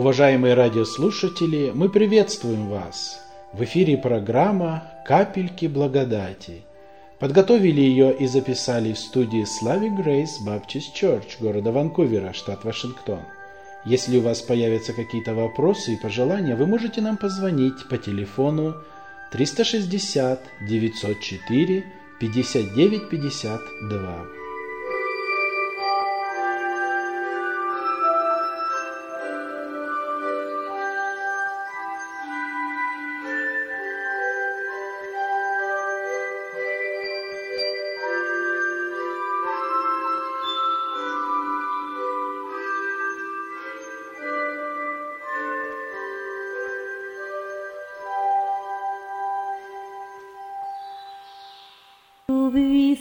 Уважаемые радиослушатели, мы приветствуем вас! В эфире программа «Капельки благодати». Подготовили ее и записали в студии Slavic Grace Baptist Church города Ванкувера, штат Вашингтон. Если у вас появятся какие-то вопросы и пожелания, вы можете нам позвонить по телефону 360 904 59 52.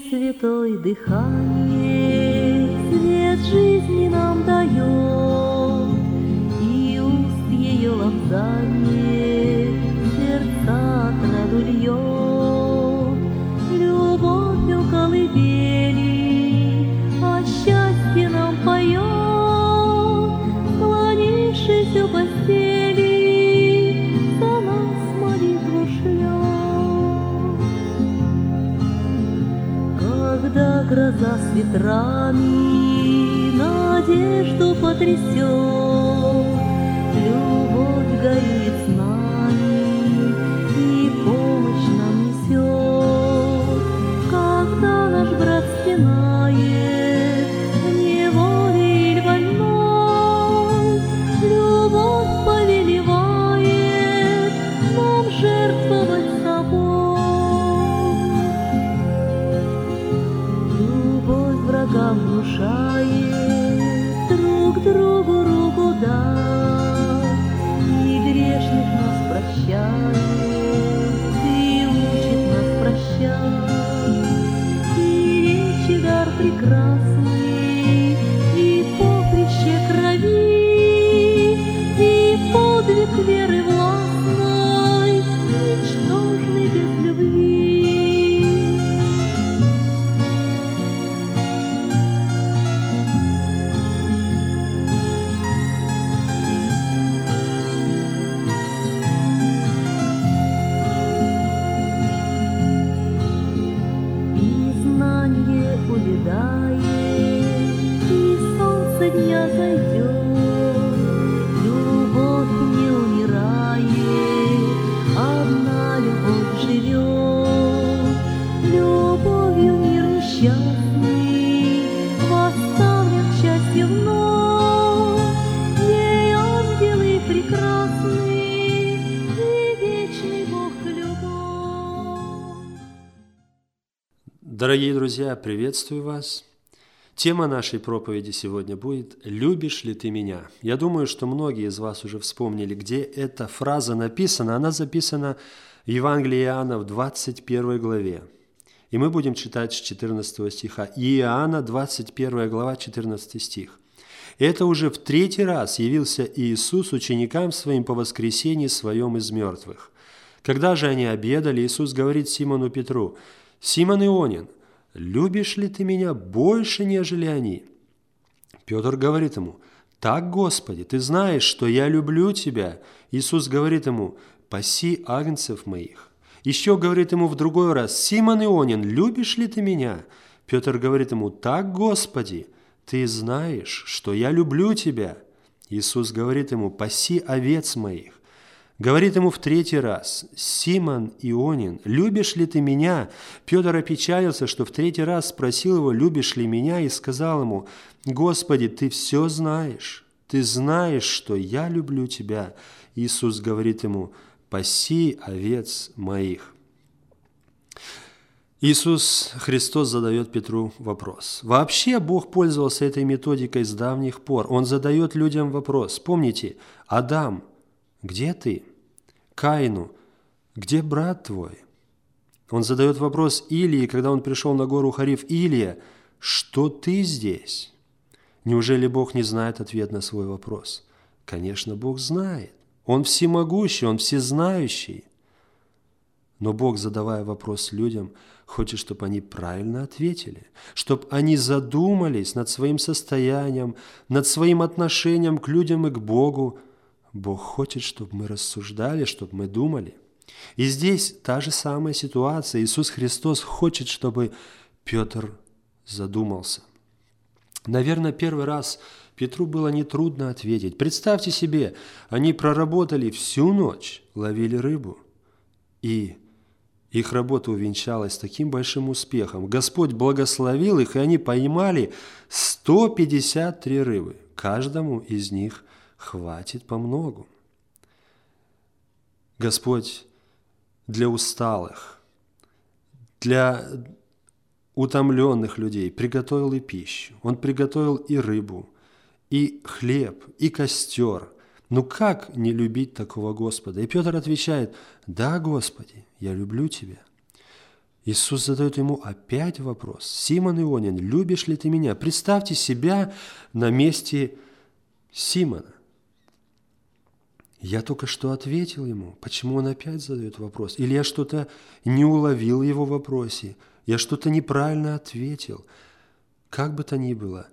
Святой дыхание Свет жизни нам дает, И уст ее лапзание ветрами надежду потрясет, Дорогие друзья, приветствую вас. Тема нашей проповеди сегодня будет «Любишь ли ты меня?». Я думаю, что многие из вас уже вспомнили, где эта фраза написана. Она записана в Евангелии Иоанна в 21 главе. И мы будем читать с 14 стиха. Иоанна, 21 глава, 14 стих. Это уже в третий раз явился Иисус ученикам своим по воскресенье своем из мертвых. Когда же они обедали, Иисус говорит Симону Петру, «Симон Ионин, любишь ли ты меня больше, нежели они?» Петр говорит ему, «Так, Господи, ты знаешь, что я люблю тебя». Иисус говорит ему, «Паси агнцев моих». Еще говорит ему в другой раз, «Симон Ионин, любишь ли ты меня?» Петр говорит ему, «Так, Господи, ты знаешь, что я люблю тебя». Иисус говорит ему, «Паси овец моих». Говорит ему в третий раз, «Симон Ионин, любишь ли ты меня?» Петр опечалился, что в третий раз спросил его, «Любишь ли меня?» и сказал ему, «Господи, ты все знаешь, ты знаешь, что я люблю тебя». Иисус говорит ему, «Паси овец моих». Иисус Христос задает Петру вопрос. Вообще Бог пользовался этой методикой с давних пор. Он задает людям вопрос. Помните, Адам, где ты? Каину, где брат твой? Он задает вопрос Илии, когда он пришел на гору Хариф. Илия, что ты здесь? Неужели Бог не знает ответ на свой вопрос? Конечно, Бог знает. Он всемогущий, Он всезнающий. Но Бог, задавая вопрос людям, хочет, чтобы они правильно ответили, чтобы они задумались над своим состоянием, над своим отношением к людям и к Богу, Бог хочет, чтобы мы рассуждали, чтобы мы думали. И здесь та же самая ситуация. Иисус Христос хочет, чтобы Петр задумался. Наверное, первый раз Петру было нетрудно ответить. Представьте себе, они проработали всю ночь, ловили рыбу. И их работа увенчалась таким большим успехом. Господь благословил их, и они поймали 153 рыбы. Каждому из них хватит по многу. Господь для усталых, для утомленных людей приготовил и пищу. Он приготовил и рыбу, и хлеб, и костер. Ну как не любить такого Господа? И Петр отвечает, да, Господи, я люблю Тебя. Иисус задает ему опять вопрос. Симон Ионин, любишь ли ты меня? Представьте себя на месте Симона. Я только что ответил ему. Почему он опять задает вопрос? Или я что-то не уловил в его вопросе? Я что-то неправильно ответил? Как бы то ни было,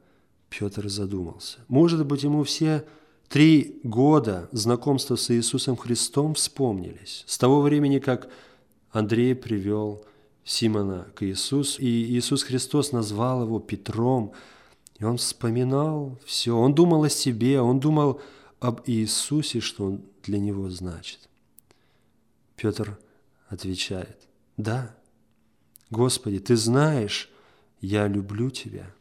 Петр задумался. Может быть, ему все три года знакомства с Иисусом Христом вспомнились. С того времени, как Андрей привел Симона к Иисусу, и Иисус Христос назвал его Петром, и он вспоминал все. Он думал о себе, он думал об Иисусе, что он для него значит. Петр отвечает, да, Господи, Ты знаешь, я люблю Тебя.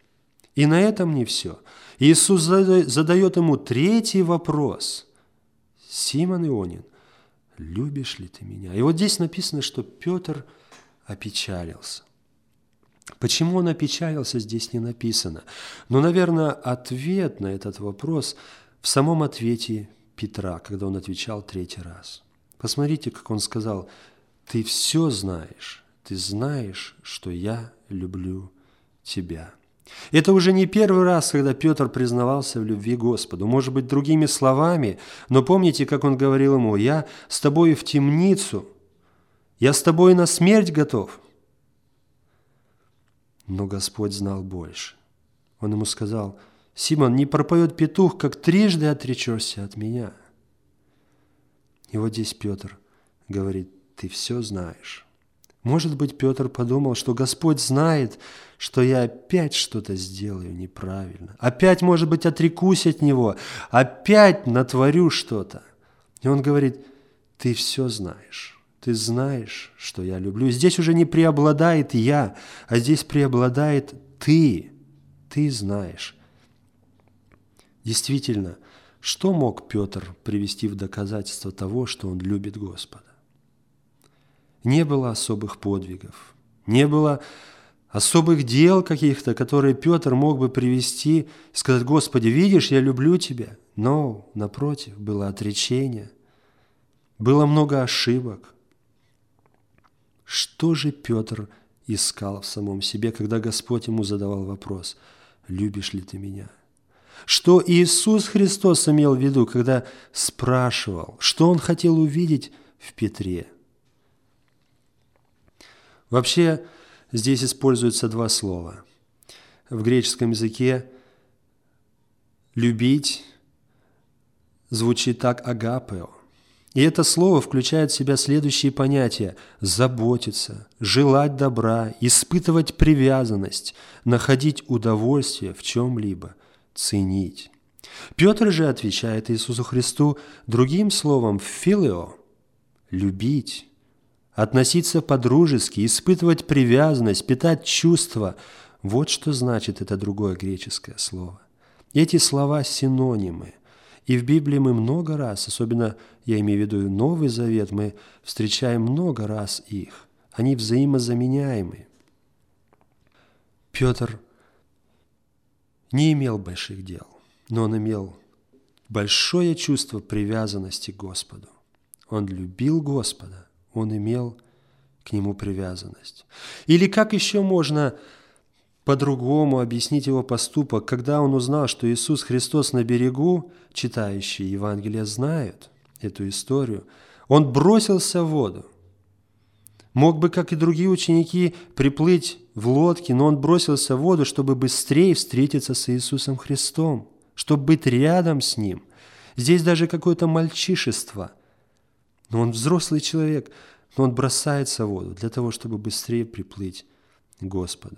И на этом не все. Иисус задает ему третий вопрос. Симон Ионин, любишь ли ты меня? И вот здесь написано, что Петр опечалился. Почему он опечалился, здесь не написано. Но, наверное, ответ на этот вопрос в самом ответе Петра, когда он отвечал третий раз. Посмотрите, как он сказал, «Ты все знаешь, ты знаешь, что я люблю тебя». Это уже не первый раз, когда Петр признавался в любви Господу. Может быть, другими словами, но помните, как он говорил ему, «Я с тобой в темницу, я с тобой на смерть готов». Но Господь знал больше. Он ему сказал, «Симон, не пропоет петух, как трижды отречешься от меня». И вот здесь Петр говорит, «Ты все знаешь». Может быть, Петр подумал, что Господь знает, что я опять что-то сделаю неправильно. Опять, может быть, отрекусь от Него. Опять натворю что-то. И он говорит, ты все знаешь. Ты знаешь, что я люблю. Здесь уже не преобладает я, а здесь преобладает ты. Ты знаешь. Действительно, что мог Петр привести в доказательство того, что он любит Господа? не было особых подвигов, не было особых дел каких-то, которые Петр мог бы привести сказать, «Господи, видишь, я люблю Тебя». Но, напротив, было отречение, было много ошибок. Что же Петр искал в самом себе, когда Господь ему задавал вопрос, «Любишь ли ты меня?» Что Иисус Христос имел в виду, когда спрашивал, что Он хотел увидеть в Петре – Вообще здесь используются два слова. В греческом языке «любить» звучит так «агапео». И это слово включает в себя следующие понятия – заботиться, желать добра, испытывать привязанность, находить удовольствие в чем-либо, ценить. Петр же отвечает Иисусу Христу другим словом «филео» – любить, относиться по-дружески, испытывать привязанность, питать чувства. Вот что значит это другое греческое слово. Эти слова синонимы. И в Библии мы много раз, особенно я имею в виду Новый Завет, мы встречаем много раз их. Они взаимозаменяемы. Петр не имел больших дел, но он имел большое чувство привязанности к Господу. Он любил Господа, он имел к нему привязанность. Или как еще можно по-другому объяснить его поступок, когда он узнал, что Иисус Христос на берегу, читающие Евангелие знают эту историю, он бросился в воду. Мог бы, как и другие ученики, приплыть в лодке, но он бросился в воду, чтобы быстрее встретиться с Иисусом Христом, чтобы быть рядом с Ним. Здесь даже какое-то мальчишество. Но он взрослый человек, но он бросается в воду для того, чтобы быстрее приплыть к Господу.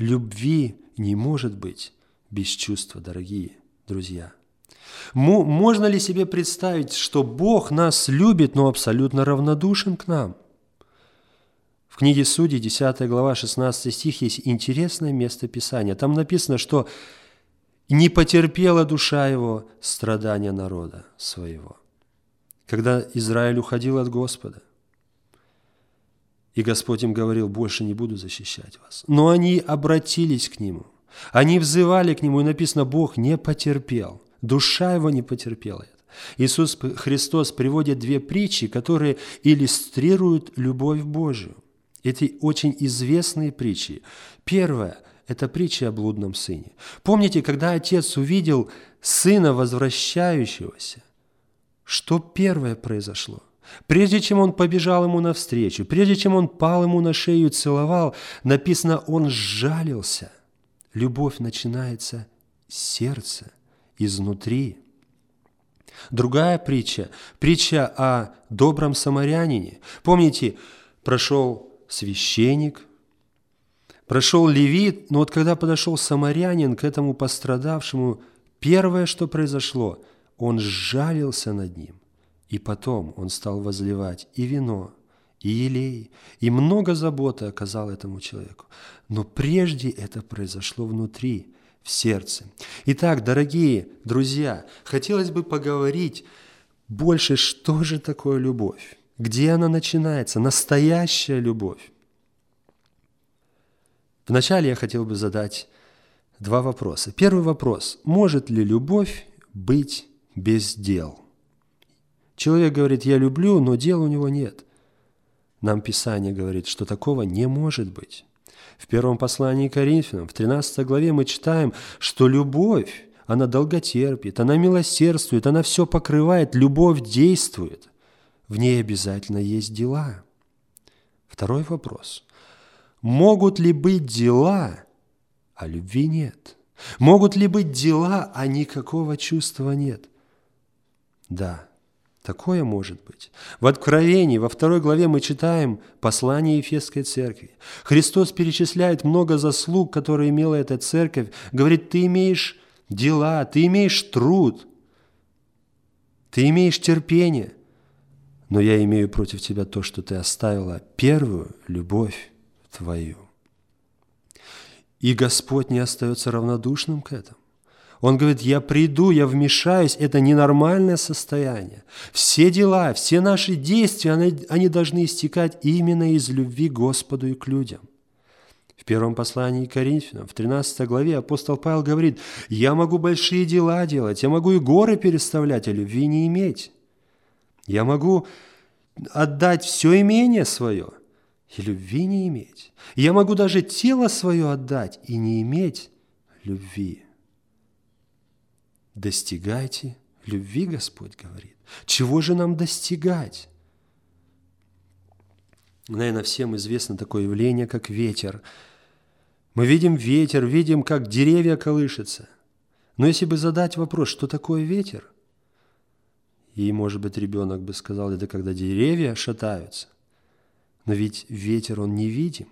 Любви не может быть без чувства, дорогие друзья. Можно ли себе представить, что Бог нас любит, но абсолютно равнодушен к нам? В книге Судей, 10 глава, 16 стих, есть интересное место Писания. Там написано, что «не потерпела душа его страдания народа своего». Когда Израиль уходил от Господа, и Господь им говорил, больше не буду защищать вас. Но они обратились к Нему. Они взывали к Нему, и написано, Бог не потерпел. Душа его не потерпела. Иисус Христос приводит две притчи, которые иллюстрируют любовь Божию. Эти очень известные притчи. Первая – это притча о блудном сыне. Помните, когда отец увидел сына возвращающегося, что первое произошло? Прежде чем он побежал ему навстречу, прежде чем он пал ему на шею и целовал, написано, он сжалился. Любовь начинается с сердца, изнутри. Другая притча, притча о добром самарянине. Помните, прошел священник, прошел левит, но вот когда подошел самарянин к этому пострадавшему, первое, что произошло, он сжалился над ним. И потом он стал возливать и вино, и елей, и много заботы оказал этому человеку. Но прежде это произошло внутри, в сердце. Итак, дорогие друзья, хотелось бы поговорить больше, что же такое любовь, где она начинается, настоящая любовь. Вначале я хотел бы задать два вопроса. Первый вопрос. Может ли любовь быть без дел? Человек говорит, я люблю, но дел у него нет. Нам Писание говорит, что такого не может быть. В первом послании к Коринфянам, в 13 главе мы читаем, что любовь, она долготерпит, она милосердствует, она все покрывает, любовь действует. В ней обязательно есть дела. Второй вопрос. Могут ли быть дела, а любви нет? Могут ли быть дела, а никакого чувства нет? Да, Такое может быть. В Откровении, во второй главе мы читаем послание Ефесской церкви. Христос перечисляет много заслуг, которые имела эта церковь. Говорит, ты имеешь дела, ты имеешь труд, ты имеешь терпение. Но я имею против тебя то, что ты оставила первую любовь твою. И Господь не остается равнодушным к этому. Он говорит, я приду, я вмешаюсь, это ненормальное состояние. Все дела, все наши действия, они, они должны истекать именно из любви к Господу и к людям. В первом послании к Коринфянам, в 13 главе апостол Павел говорит, я могу большие дела делать, я могу и горы переставлять, а любви не иметь. Я могу отдать все имение свое, и любви не иметь. Я могу даже тело свое отдать и не иметь любви. Достигайте любви, Господь говорит. Чего же нам достигать? Наверное, всем известно такое явление, как ветер. Мы видим ветер, видим, как деревья колышутся. Но если бы задать вопрос, что такое ветер, и, может быть, ребенок бы сказал, это когда деревья шатаются. Но ведь ветер, он невидим.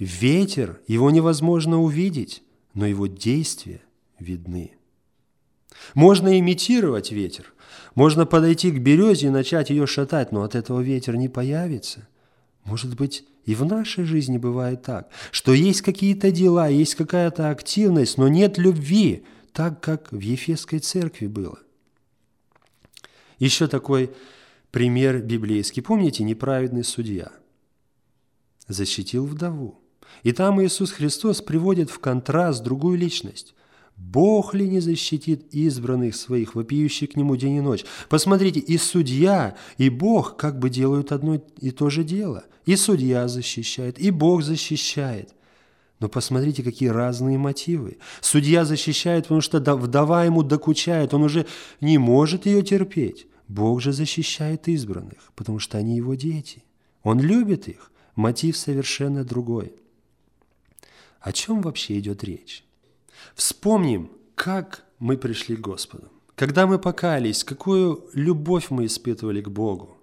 Ветер, его невозможно увидеть, но его действия видны. Можно имитировать ветер. Можно подойти к березе и начать ее шатать, но от этого ветер не появится. Может быть, и в нашей жизни бывает так, что есть какие-то дела, есть какая-то активность, но нет любви, так как в Ефесской церкви было. Еще такой пример библейский. Помните, неправедный судья защитил вдову. И там Иисус Христос приводит в контраст другую личность. Бог ли не защитит избранных своих, вопиющих к Нему день и ночь? Посмотрите, и судья, и Бог как бы делают одно и то же дело. И судья защищает, и Бог защищает. Но посмотрите, какие разные мотивы. Судья защищает, потому что вдова ему докучает, он уже не может ее терпеть. Бог же защищает избранных, потому что они его дети. Он любит их. Мотив совершенно другой. О чем вообще идет речь? Вспомним, как мы пришли к Господу. когда мы покались, какую любовь мы испытывали к Богу.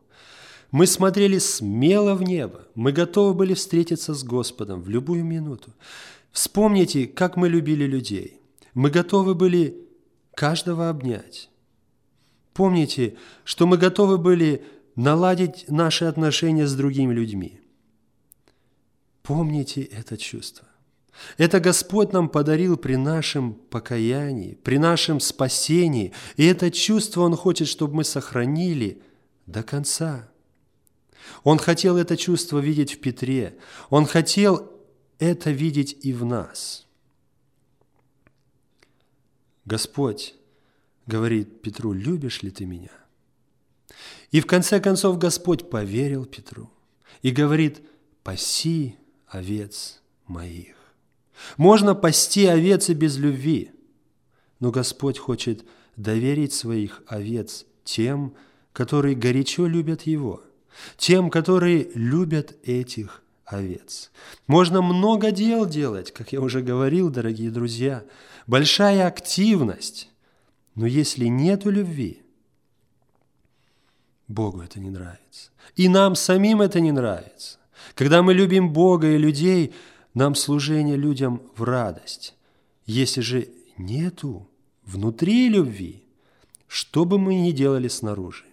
Мы смотрели смело в небо, мы готовы были встретиться с Господом в любую минуту. Вспомните, как мы любили людей. Мы готовы были каждого обнять. Помните, что мы готовы были наладить наши отношения с другими людьми. Помните это чувство. Это Господь нам подарил при нашем покаянии, при нашем спасении. И это чувство Он хочет, чтобы мы сохранили до конца. Он хотел это чувство видеть в Петре. Он хотел это видеть и в нас. Господь говорит Петру, любишь ли ты меня? И в конце концов Господь поверил Петру и говорит, паси овец моих. Можно пасти овец и без любви, но Господь хочет доверить своих овец тем, которые горячо любят Его, тем, которые любят этих овец. Можно много дел делать, как я уже говорил, дорогие друзья, большая активность, но если нету любви, Богу это не нравится. И нам самим это не нравится. Когда мы любим Бога и людей, нам служение людям в радость. Если же нету внутри любви, что бы мы ни делали снаружи,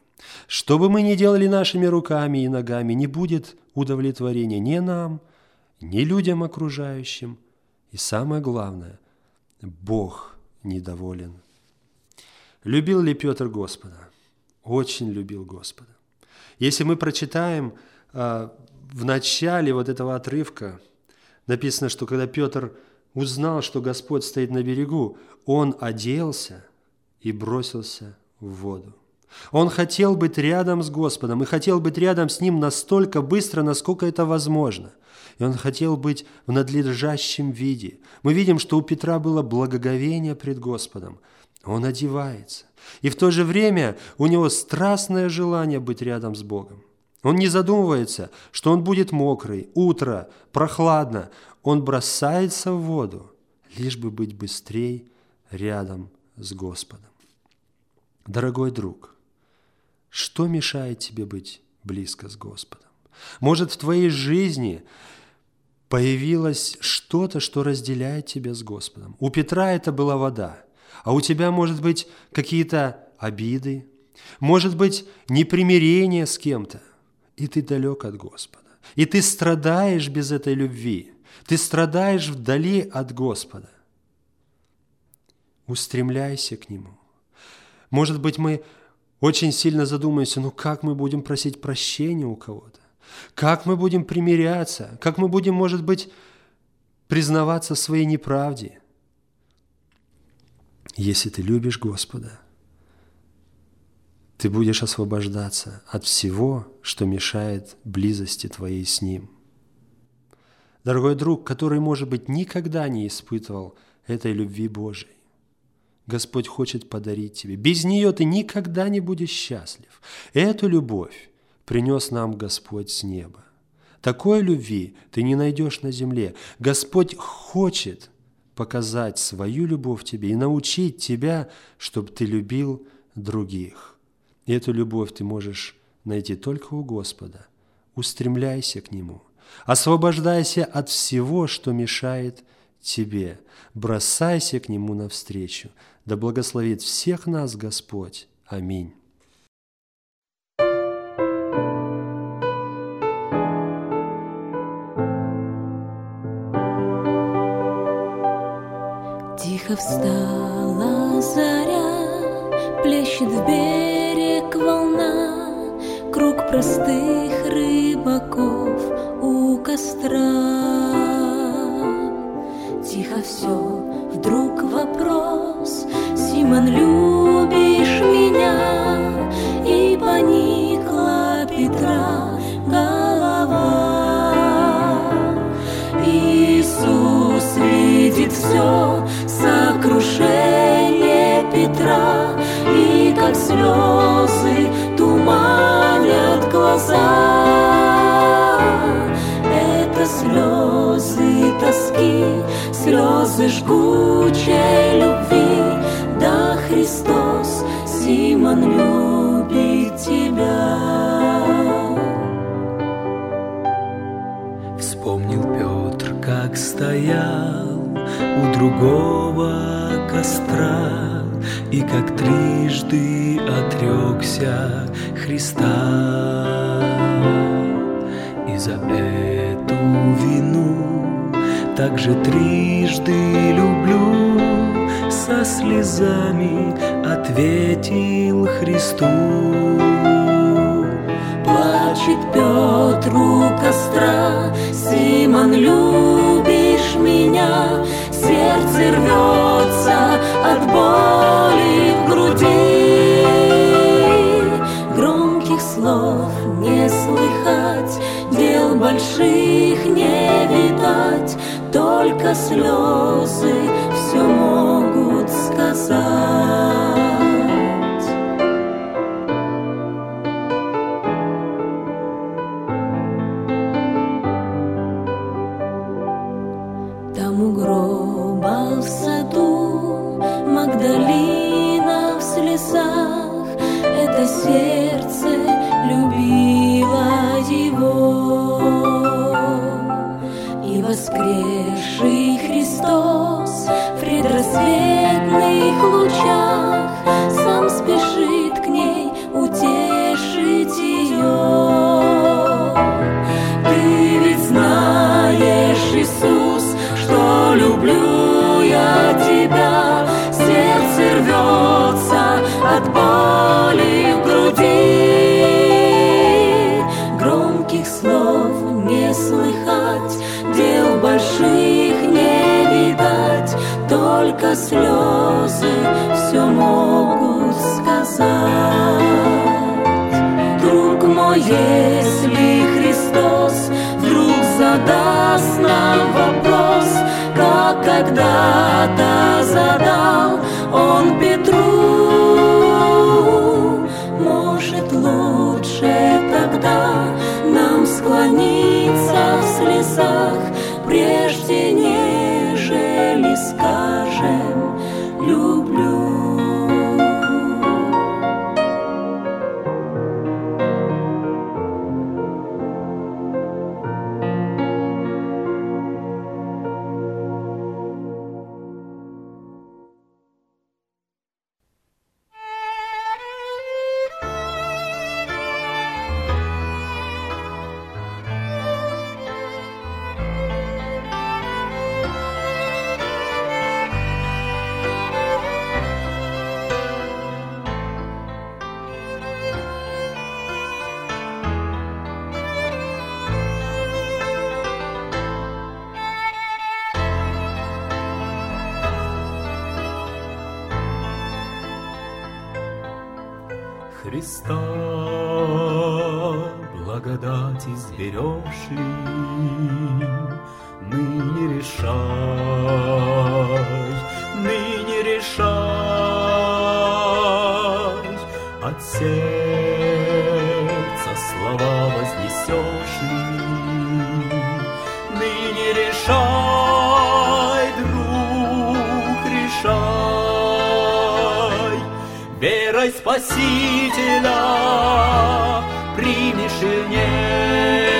что бы мы ни делали нашими руками и ногами, не будет удовлетворения ни нам, ни людям окружающим. И самое главное, Бог недоволен. Любил ли Петр Господа? Очень любил Господа. Если мы прочитаем а, в начале вот этого отрывка, написано, что когда Петр узнал, что Господь стоит на берегу, он оделся и бросился в воду. Он хотел быть рядом с Господом и хотел быть рядом с Ним настолько быстро, насколько это возможно. И он хотел быть в надлежащем виде. Мы видим, что у Петра было благоговение пред Господом. Он одевается. И в то же время у него страстное желание быть рядом с Богом. Он не задумывается, что он будет мокрый, утро, прохладно. Он бросается в воду, лишь бы быть быстрее рядом с Господом. Дорогой друг, что мешает тебе быть близко с Господом? Может, в твоей жизни появилось что-то, что разделяет тебя с Господом. У Петра это была вода, а у тебя, может быть, какие-то обиды, может быть, непримирение с кем-то, и ты далек от Господа. И ты страдаешь без этой любви, ты страдаешь вдали от Господа. Устремляйся к Нему. Может быть, мы очень сильно задумаемся, ну как мы будем просить прощения у кого-то? Как мы будем примиряться? Как мы будем, может быть, признаваться в своей неправде? Если ты любишь Господа, ты будешь освобождаться от всего, что мешает близости твоей с Ним. Дорогой друг, который, может быть, никогда не испытывал этой любви Божией, Господь хочет подарить тебе. Без нее ты никогда не будешь счастлив. Эту любовь принес нам Господь с неба. Такой любви ты не найдешь на земле. Господь хочет показать свою любовь тебе и научить тебя, чтобы ты любил других. И эту любовь ты можешь найти только у Господа. Устремляйся к Нему. Освобождайся от всего, что мешает тебе. Бросайся к Нему навстречу. Да благословит всех нас Господь. Аминь. Тихо встала заря, плещет в берег волна, Круг простых рыбаков у костра. Тихо все, вдруг вопрос, Симон, любишь меня? И поникла Петра голова. Иисус видит все, сокрушение ветра И как слезы туманят глаза. Это слезы тоски, слезы жгучей любви. Да, Христос, Симон любит тебя. Вспомнил Петр, как стоял у другого костра трижды отрекся Христа. И за эту вину также трижды люблю, со слезами ответил Христу. Плачет Петр у костра, Симон, любишь меня, сердце рвется от боли в груди. Громких слов не слыхать, дел больших не видать, только слезы все могут воскресший Христос В предрассветных лучах когда-то задал Он Петру, Христа. Благодать изберешь ли, ныне решай, Спасителя примешь или нет,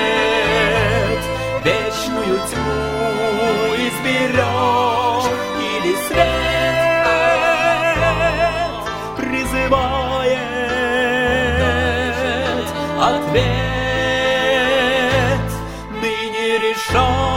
вечную тьму изберешь или свет призывает ответ. Ныне решай,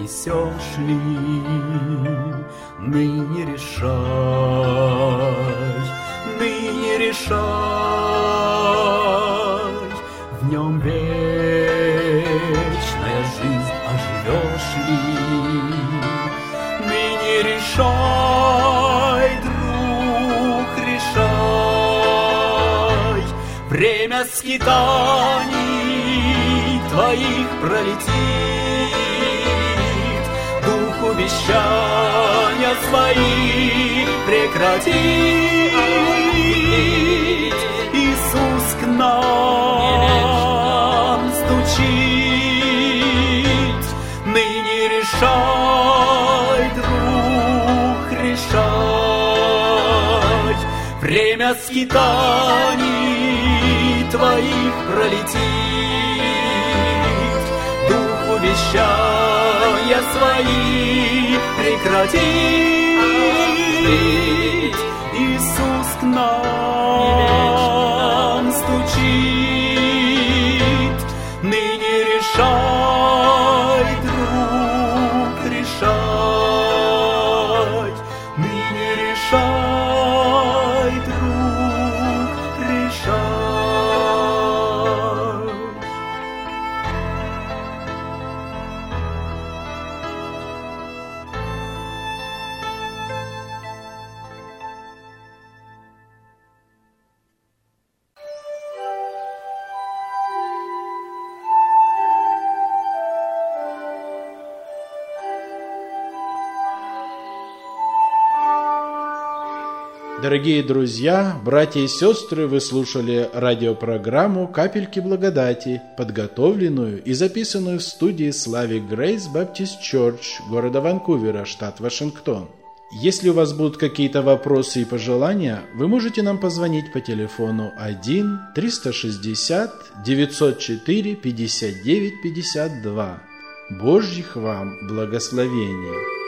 понесешь ли, ныне решай, ныне решай, в нем вечная жизнь оживешь ли, ныне решай, друг, решай, время скитаний твоих пролетит, дух увещания свои прекратит. Иисус к нам стучит, ныне решай, друг, решай. Время скитаний твоих пролетит, свои прекратит. Иисус к нам стучит, Дорогие друзья, братья и сестры, вы слушали радиопрограмму «Капельки благодати», подготовленную и записанную в студии Слави Грейс Баптист Чорч города Ванкувера, штат Вашингтон. Если у вас будут какие-то вопросы и пожелания, вы можете нам позвонить по телефону 1 360 904 59 52. Божьих вам благословений!